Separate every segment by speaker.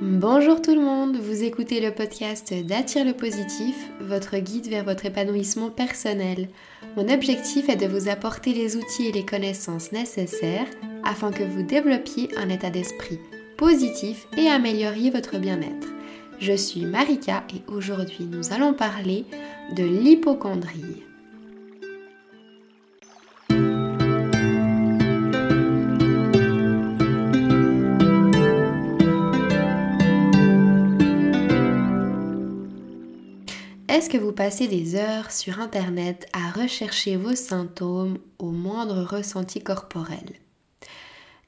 Speaker 1: Bonjour tout le monde, vous écoutez le podcast d'Attire le positif, votre guide vers votre épanouissement personnel. Mon objectif est de vous apporter les outils et les connaissances nécessaires afin que vous développiez un état d'esprit positif et amélioriez votre bien-être. Je suis Marika et aujourd'hui nous allons parler de l'hypochondrie. Est-ce que vous passez des heures sur Internet à rechercher vos symptômes au moindre ressenti corporel?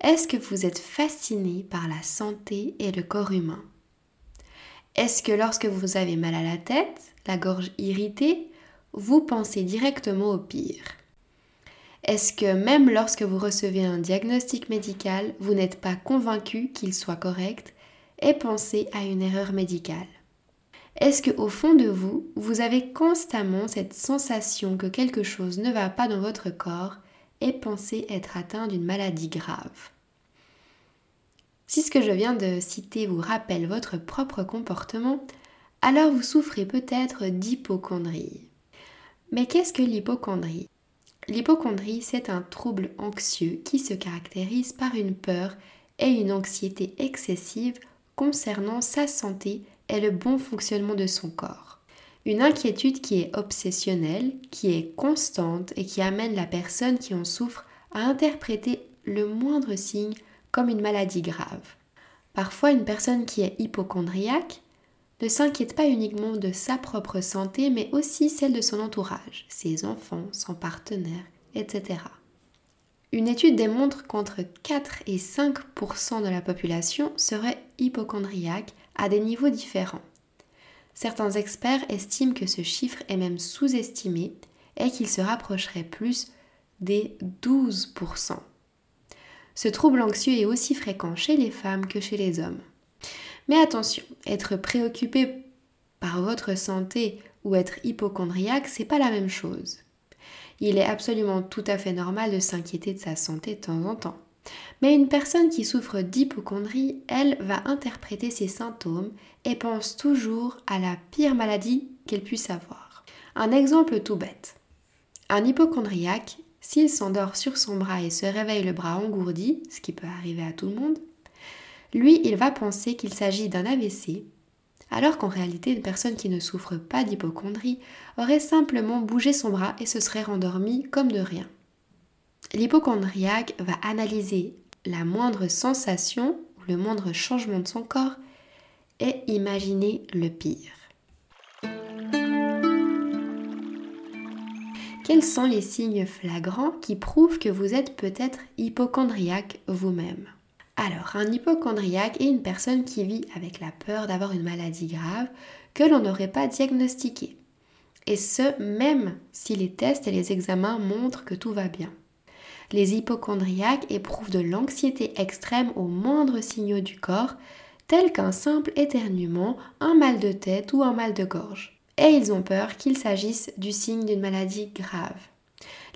Speaker 1: Est-ce que vous êtes fasciné par la santé et le corps humain? Est-ce que lorsque vous avez mal à la tête, la gorge irritée, vous pensez directement au pire? Est-ce que même lorsque vous recevez un diagnostic médical, vous n'êtes pas convaincu qu'il soit correct et pensez à une erreur médicale? Est-ce que au fond de vous, vous avez constamment cette sensation que quelque chose ne va pas dans votre corps et pensez être atteint d'une maladie grave? Si ce que je viens de citer vous rappelle votre propre comportement, alors vous souffrez peut-être d'hypochondrie. Mais qu'est-ce que l'hypochondrie L'hypochondrie, c'est un trouble anxieux qui se caractérise par une peur et une anxiété excessive concernant sa santé est le bon fonctionnement de son corps. Une inquiétude qui est obsessionnelle, qui est constante et qui amène la personne qui en souffre à interpréter le moindre signe comme une maladie grave. Parfois, une personne qui est hypochondriaque ne s'inquiète pas uniquement de sa propre santé, mais aussi celle de son entourage, ses enfants, son partenaire, etc. Une étude démontre qu'entre 4 et 5% de la population serait hypochondriaque des niveaux différents. Certains experts estiment que ce chiffre est même sous-estimé et qu'il se rapprocherait plus des 12%. Ce trouble anxieux est aussi fréquent chez les femmes que chez les hommes. Mais attention, être préoccupé par votre santé ou être hypochondriaque, c'est pas la même chose. Il est absolument tout à fait normal de s'inquiéter de sa santé de temps en temps. Mais une personne qui souffre d'hypochondrie, elle va interpréter ses symptômes et pense toujours à la pire maladie qu'elle puisse avoir. Un exemple tout bête. Un hypochondriaque, s'il s'endort sur son bras et se réveille le bras engourdi, ce qui peut arriver à tout le monde, lui, il va penser qu'il s'agit d'un AVC, alors qu'en réalité, une personne qui ne souffre pas d'hypochondrie aurait simplement bougé son bras et se serait rendormi comme de rien. L'hypochondriaque va analyser la moindre sensation ou le moindre changement de son corps et imaginer le pire. Quels sont les signes flagrants qui prouvent que vous êtes peut-être hypochondriaque vous-même? Alors, un hypochondriaque est une personne qui vit avec la peur d'avoir une maladie grave que l'on n'aurait pas diagnostiquée. Et ce, même si les tests et les examens montrent que tout va bien. Les hypochondriaques éprouvent de l'anxiété extrême aux moindres signaux du corps, tels qu'un simple éternuement, un mal de tête ou un mal de gorge. Et ils ont peur qu'il s'agisse du signe d'une maladie grave.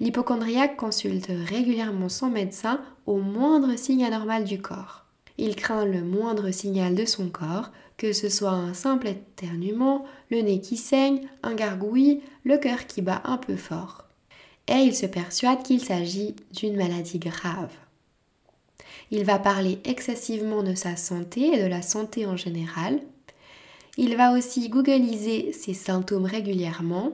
Speaker 1: L'hypochondriaque consulte régulièrement son médecin au moindre signe anormal du corps. Il craint le moindre signal de son corps, que ce soit un simple éternuement, le nez qui saigne, un gargouillis, le cœur qui bat un peu fort et il se persuade qu'il s'agit d'une maladie grave. Il va parler excessivement de sa santé et de la santé en général. Il va aussi googliser ses symptômes régulièrement.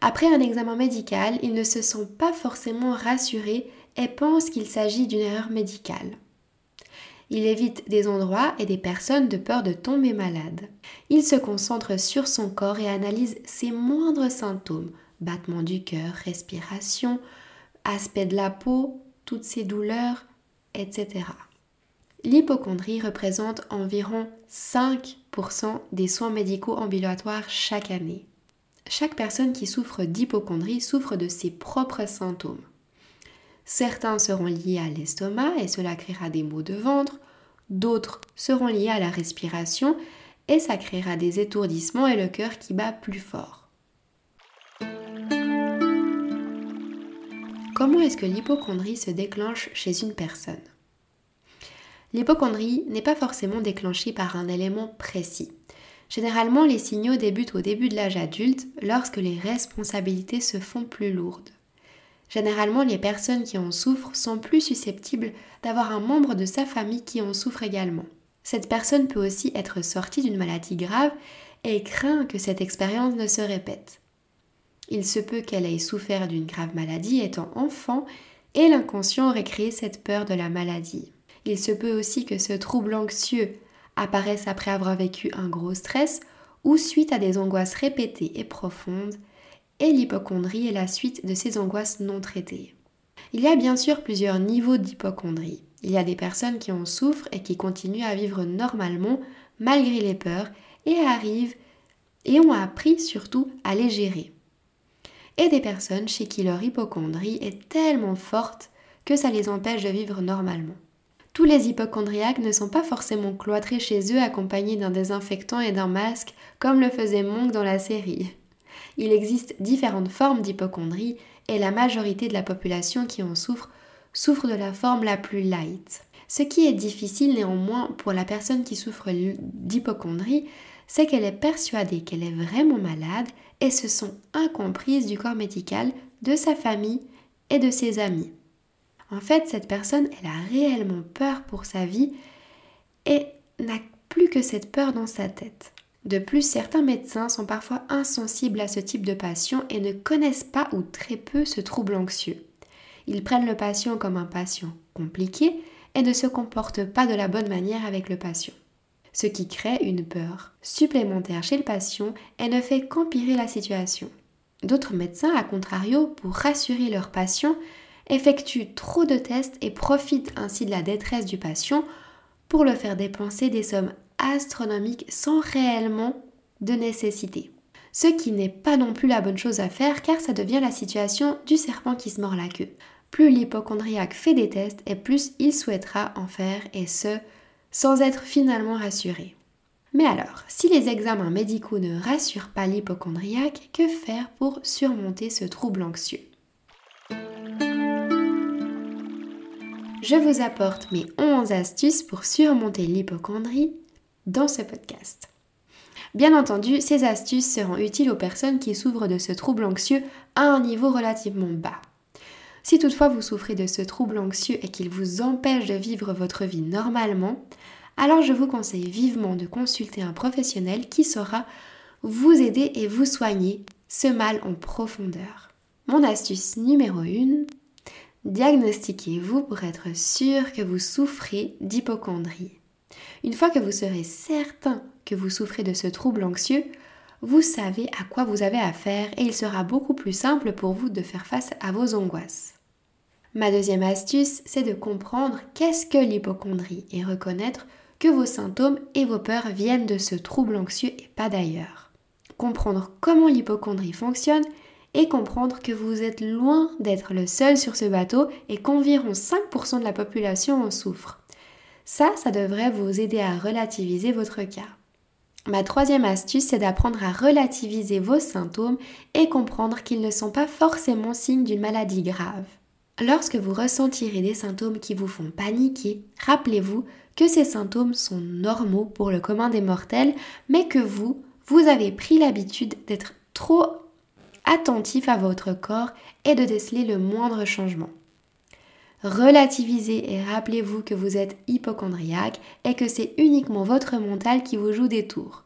Speaker 1: Après un examen médical, il ne se sent pas forcément rassuré et pense qu'il s'agit d'une erreur médicale. Il évite des endroits et des personnes de peur de tomber malade. Il se concentre sur son corps et analyse ses moindres symptômes, battement du cœur, respiration, aspect de la peau, toutes ces douleurs, etc. L'hypochondrie représente environ 5% des soins médicaux ambulatoires chaque année. Chaque personne qui souffre d'hypochondrie souffre de ses propres symptômes. Certains seront liés à l'estomac et cela créera des maux de ventre, d'autres seront liés à la respiration et ça créera des étourdissements et le cœur qui bat plus fort. Comment est-ce que l'hypochondrie se déclenche chez une personne? L'hypochondrie n'est pas forcément déclenchée par un élément précis. Généralement, les signaux débutent au début de l'âge adulte lorsque les responsabilités se font plus lourdes. Généralement, les personnes qui en souffrent sont plus susceptibles d'avoir un membre de sa famille qui en souffre également. Cette personne peut aussi être sortie d'une maladie grave et craint que cette expérience ne se répète. Il se peut qu'elle ait souffert d'une grave maladie étant enfant et l'inconscient aurait créé cette peur de la maladie. Il se peut aussi que ce trouble anxieux apparaisse après avoir vécu un gros stress ou suite à des angoisses répétées et profondes et l'hypochondrie est la suite de ces angoisses non traitées. Il y a bien sûr plusieurs niveaux d'hypochondrie. Il y a des personnes qui en souffrent et qui continuent à vivre normalement malgré les peurs et arrivent et ont appris surtout à les gérer. Et des personnes chez qui leur hypochondrie est tellement forte que ça les empêche de vivre normalement. Tous les hypochondriaques ne sont pas forcément cloîtrés chez eux accompagnés d'un désinfectant et d'un masque comme le faisait Monk dans la série. Il existe différentes formes d'hypochondrie et la majorité de la population qui en souffre souffre de la forme la plus light. Ce qui est difficile néanmoins pour la personne qui souffre d'hypochondrie, c'est qu'elle est persuadée qu'elle est vraiment malade et se sent incomprise du corps médical, de sa famille et de ses amis. En fait, cette personne, elle a réellement peur pour sa vie et n'a plus que cette peur dans sa tête. De plus, certains médecins sont parfois insensibles à ce type de patient et ne connaissent pas ou très peu ce trouble anxieux. Ils prennent le patient comme un patient compliqué et ne se comportent pas de la bonne manière avec le patient. Ce qui crée une peur supplémentaire chez le patient et ne fait qu'empirer la situation. D'autres médecins, à contrario, pour rassurer leurs patients, effectuent trop de tests et profitent ainsi de la détresse du patient pour le faire dépenser des sommes astronomiques sans réellement de nécessité. Ce qui n'est pas non plus la bonne chose à faire car ça devient la situation du serpent qui se mord la queue. Plus l'hypochondriaque fait des tests et plus il souhaitera en faire et ce, sans être finalement rassuré. Mais alors, si les examens médicaux ne rassurent pas l'hypochondriaque, que faire pour surmonter ce trouble anxieux? Je vous apporte mes 11 astuces pour surmonter l'hypochondrie dans ce podcast. Bien entendu, ces astuces seront utiles aux personnes qui souffrent de ce trouble anxieux à un niveau relativement bas. Si toutefois vous souffrez de ce trouble anxieux et qu'il vous empêche de vivre votre vie normalement, alors je vous conseille vivement de consulter un professionnel qui saura vous aider et vous soigner ce mal en profondeur. Mon astuce numéro 1, diagnostiquez-vous pour être sûr que vous souffrez d'hypochondrie. Une fois que vous serez certain que vous souffrez de ce trouble anxieux, vous savez à quoi vous avez affaire et il sera beaucoup plus simple pour vous de faire face à vos angoisses. Ma deuxième astuce, c'est de comprendre qu'est-ce que l'hypochondrie et reconnaître que vos symptômes et vos peurs viennent de ce trouble anxieux et pas d'ailleurs. Comprendre comment l'hypochondrie fonctionne et comprendre que vous êtes loin d'être le seul sur ce bateau et qu'environ 5% de la population en souffre. Ça, ça devrait vous aider à relativiser votre cas. Ma troisième astuce, c'est d'apprendre à relativiser vos symptômes et comprendre qu'ils ne sont pas forcément signes d'une maladie grave. Lorsque vous ressentirez des symptômes qui vous font paniquer, rappelez-vous que ces symptômes sont normaux pour le commun des mortels, mais que vous, vous avez pris l'habitude d'être trop attentif à votre corps et de déceler le moindre changement. Relativisez et rappelez-vous que vous êtes hypochondriaque et que c'est uniquement votre mental qui vous joue des tours.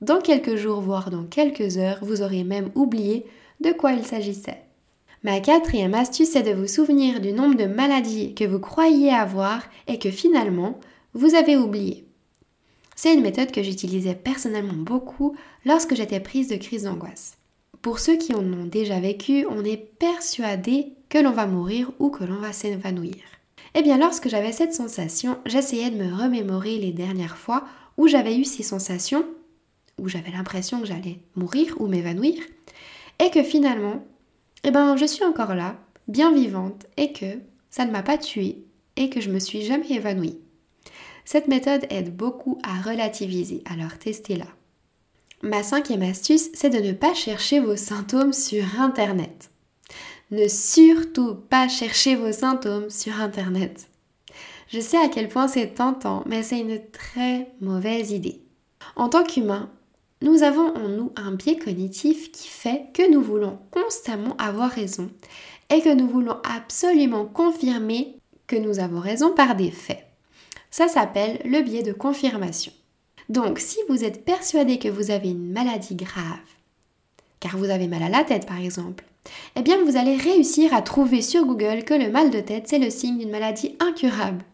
Speaker 1: Dans quelques jours, voire dans quelques heures, vous aurez même oublié de quoi il s'agissait. Ma quatrième astuce est de vous souvenir du nombre de maladies que vous croyez avoir et que finalement vous avez oublié. C'est une méthode que j'utilisais personnellement beaucoup lorsque j'étais prise de crise d'angoisse. Pour ceux qui en ont déjà vécu, on est persuadé que l'on va mourir ou que l'on va s'évanouir. Eh bien, lorsque j'avais cette sensation, j'essayais de me remémorer les dernières fois où j'avais eu ces sensations, où j'avais l'impression que j'allais mourir ou m'évanouir, et que finalement, eh ben, je suis encore là, bien vivante, et que ça ne m'a pas tuée, et que je me suis jamais évanouie. Cette méthode aide beaucoup à relativiser, alors testez-la. Ma cinquième astuce, c'est de ne pas chercher vos symptômes sur Internet. Ne surtout pas chercher vos symptômes sur Internet. Je sais à quel point c'est tentant, mais c'est une très mauvaise idée. En tant qu'humain, nous avons en nous un biais cognitif qui fait que nous voulons constamment avoir raison et que nous voulons absolument confirmer que nous avons raison par des faits. Ça s'appelle le biais de confirmation. Donc si vous êtes persuadé que vous avez une maladie grave, car vous avez mal à la tête par exemple, eh bien vous allez réussir à trouver sur Google que le mal de tête c'est le signe d'une maladie incurable.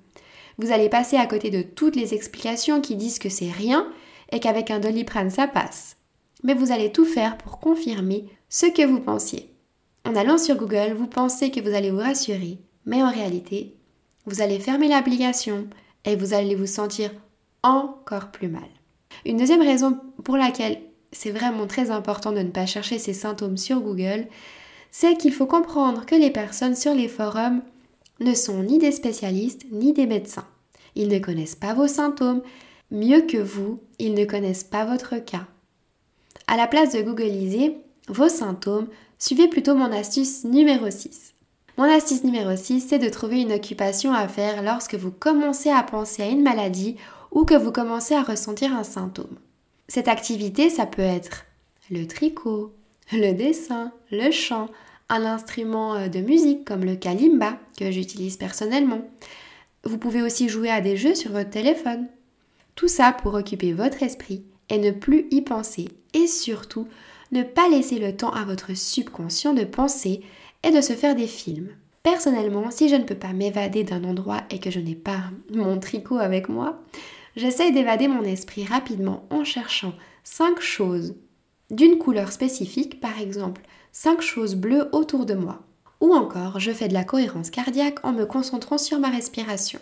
Speaker 1: Vous allez passer à côté de toutes les explications qui disent que c'est rien et qu'avec un doliprane ça passe. Mais vous allez tout faire pour confirmer ce que vous pensiez. En allant sur Google, vous pensez que vous allez vous rassurer, mais en réalité, vous allez fermer l'application et vous allez vous sentir encore plus mal. Une deuxième raison pour laquelle c'est vraiment très important de ne pas chercher ces symptômes sur Google, c'est qu'il faut comprendre que les personnes sur les forums ne sont ni des spécialistes ni des médecins. Ils ne connaissent pas vos symptômes. Mieux que vous, ils ne connaissent pas votre cas. À la place de googliser vos symptômes, suivez plutôt mon astuce numéro 6. Mon astuce numéro 6, c'est de trouver une occupation à faire lorsque vous commencez à penser à une maladie ou que vous commencez à ressentir un symptôme. Cette activité, ça peut être le tricot, le dessin, le chant, un instrument euh, de musique comme le kalimba que j'utilise personnellement. Vous pouvez aussi jouer à des jeux sur votre téléphone. Tout ça pour occuper votre esprit et ne plus y penser et surtout ne pas laisser le temps à votre subconscient de penser et de se faire des films. Personnellement, si je ne peux pas m'évader d'un endroit et que je n'ai pas mon tricot avec moi, j'essaye d'évader mon esprit rapidement en cherchant 5 choses d'une couleur spécifique, par exemple 5 choses bleues autour de moi. Ou encore, je fais de la cohérence cardiaque en me concentrant sur ma respiration.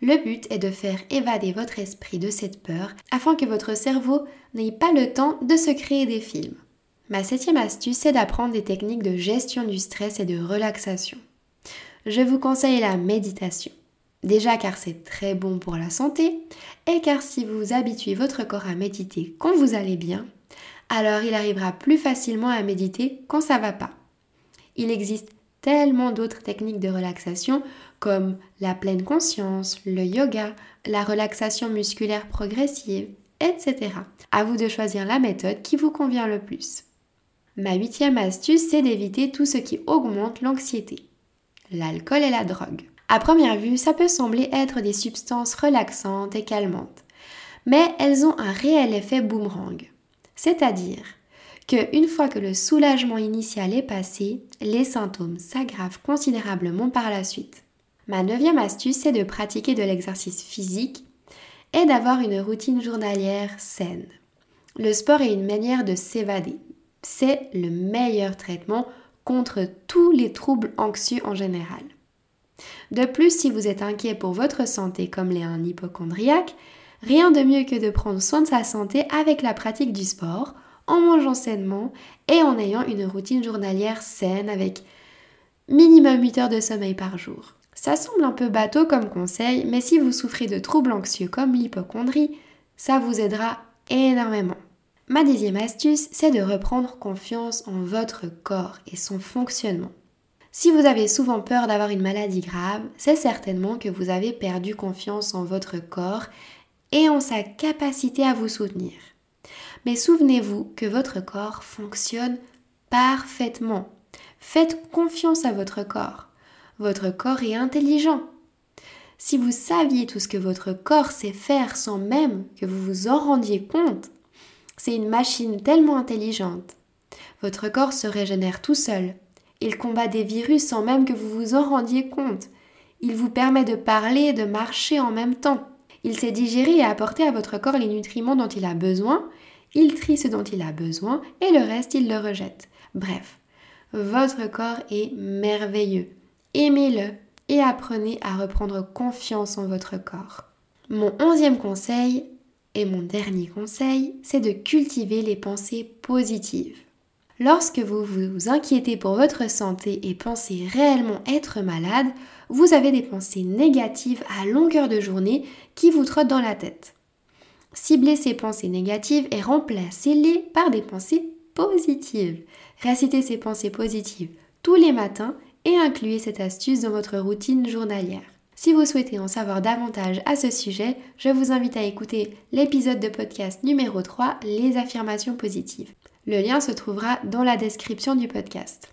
Speaker 1: Le but est de faire évader votre esprit de cette peur afin que votre cerveau n'ait pas le temps de se créer des films. Ma septième astuce, c'est d'apprendre des techniques de gestion du stress et de relaxation. Je vous conseille la méditation. Déjà car c'est très bon pour la santé et car si vous habituez votre corps à méditer quand vous allez bien, alors il arrivera plus facilement à méditer quand ça va pas. Il existe tellement d'autres techniques de relaxation comme la pleine conscience, le yoga, la relaxation musculaire progressive, etc. À vous de choisir la méthode qui vous convient le plus. Ma huitième astuce, c'est d'éviter tout ce qui augmente l'anxiété. L'alcool et la drogue. À première vue, ça peut sembler être des substances relaxantes et calmantes, mais elles ont un réel effet boomerang. C'est-à-dire que une fois que le soulagement initial est passé, les symptômes s'aggravent considérablement par la suite. Ma neuvième astuce, c'est de pratiquer de l'exercice physique et d'avoir une routine journalière saine. Le sport est une manière de s'évader. C'est le meilleur traitement contre tous les troubles anxieux en général. De plus, si vous êtes inquiet pour votre santé comme l'est un hypochondriaque, Rien de mieux que de prendre soin de sa santé avec la pratique du sport, en mangeant sainement et en ayant une routine journalière saine avec minimum 8 heures de sommeil par jour. Ça semble un peu bateau comme conseil, mais si vous souffrez de troubles anxieux comme l'hypochondrie, ça vous aidera énormément. Ma dixième astuce, c'est de reprendre confiance en votre corps et son fonctionnement. Si vous avez souvent peur d'avoir une maladie grave, c'est certainement que vous avez perdu confiance en votre corps et en sa capacité à vous soutenir. Mais souvenez-vous que votre corps fonctionne parfaitement. Faites confiance à votre corps. Votre corps est intelligent. Si vous saviez tout ce que votre corps sait faire sans même que vous vous en rendiez compte, c'est une machine tellement intelligente. Votre corps se régénère tout seul. Il combat des virus sans même que vous vous en rendiez compte. Il vous permet de parler et de marcher en même temps. Il sait digérer et apporter à votre corps les nutriments dont il a besoin, il trie ce dont il a besoin et le reste il le rejette. Bref, votre corps est merveilleux. Aimez-le et apprenez à reprendre confiance en votre corps. Mon onzième conseil et mon dernier conseil, c'est de cultiver les pensées positives. Lorsque vous vous inquiétez pour votre santé et pensez réellement être malade, vous avez des pensées négatives à longueur de journée qui vous trottent dans la tête. Ciblez ces pensées négatives et remplacez-les par des pensées positives. Récitez ces pensées positives tous les matins et incluez cette astuce dans votre routine journalière. Si vous souhaitez en savoir davantage à ce sujet, je vous invite à écouter l'épisode de podcast numéro 3, les affirmations positives. Le lien se trouvera dans la description du podcast.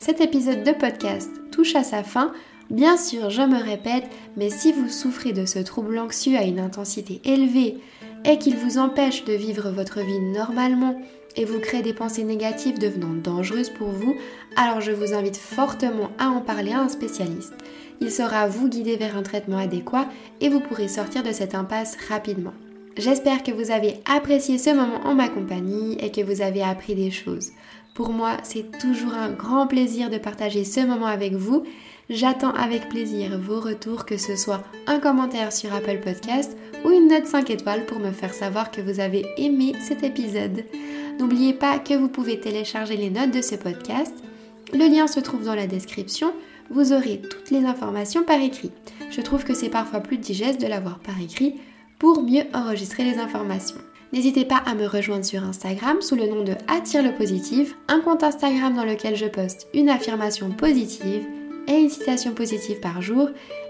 Speaker 1: Cet épisode de podcast touche à sa fin. Bien sûr, je me répète, mais si vous souffrez de ce trouble anxieux à une intensité élevée et qu'il vous empêche de vivre votre vie normalement et vous crée des pensées négatives devenant dangereuses pour vous, alors je vous invite fortement à en parler à un spécialiste. Il saura vous guider vers un traitement adéquat et vous pourrez sortir de cette impasse rapidement. J'espère que vous avez apprécié ce moment en ma compagnie et que vous avez appris des choses. Pour moi, c'est toujours un grand plaisir de partager ce moment avec vous. J'attends avec plaisir vos retours, que ce soit un commentaire sur Apple Podcast ou une note 5 étoiles pour me faire savoir que vous avez aimé cet épisode. N'oubliez pas que vous pouvez télécharger les notes de ce podcast. Le lien se trouve dans la description. Vous aurez toutes les informations par écrit. Je trouve que c'est parfois plus digeste de l'avoir par écrit pour mieux enregistrer les informations. N'hésitez pas à me rejoindre sur Instagram sous le nom de Attire le positif, un compte Instagram dans lequel je poste une affirmation positive et une citation positive par jour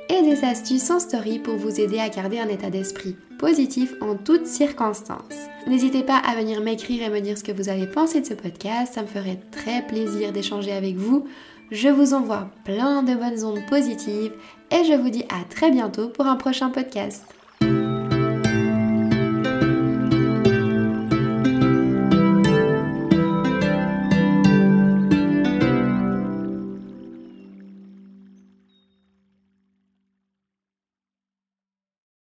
Speaker 1: et des astuces en story pour vous aider à garder un état d'esprit positif en toutes circonstances. N'hésitez pas à venir m'écrire et me dire ce que vous avez pensé de ce podcast, ça me ferait très plaisir d'échanger avec vous. Je vous envoie plein de bonnes ondes positives et je vous dis à très bientôt pour un prochain podcast.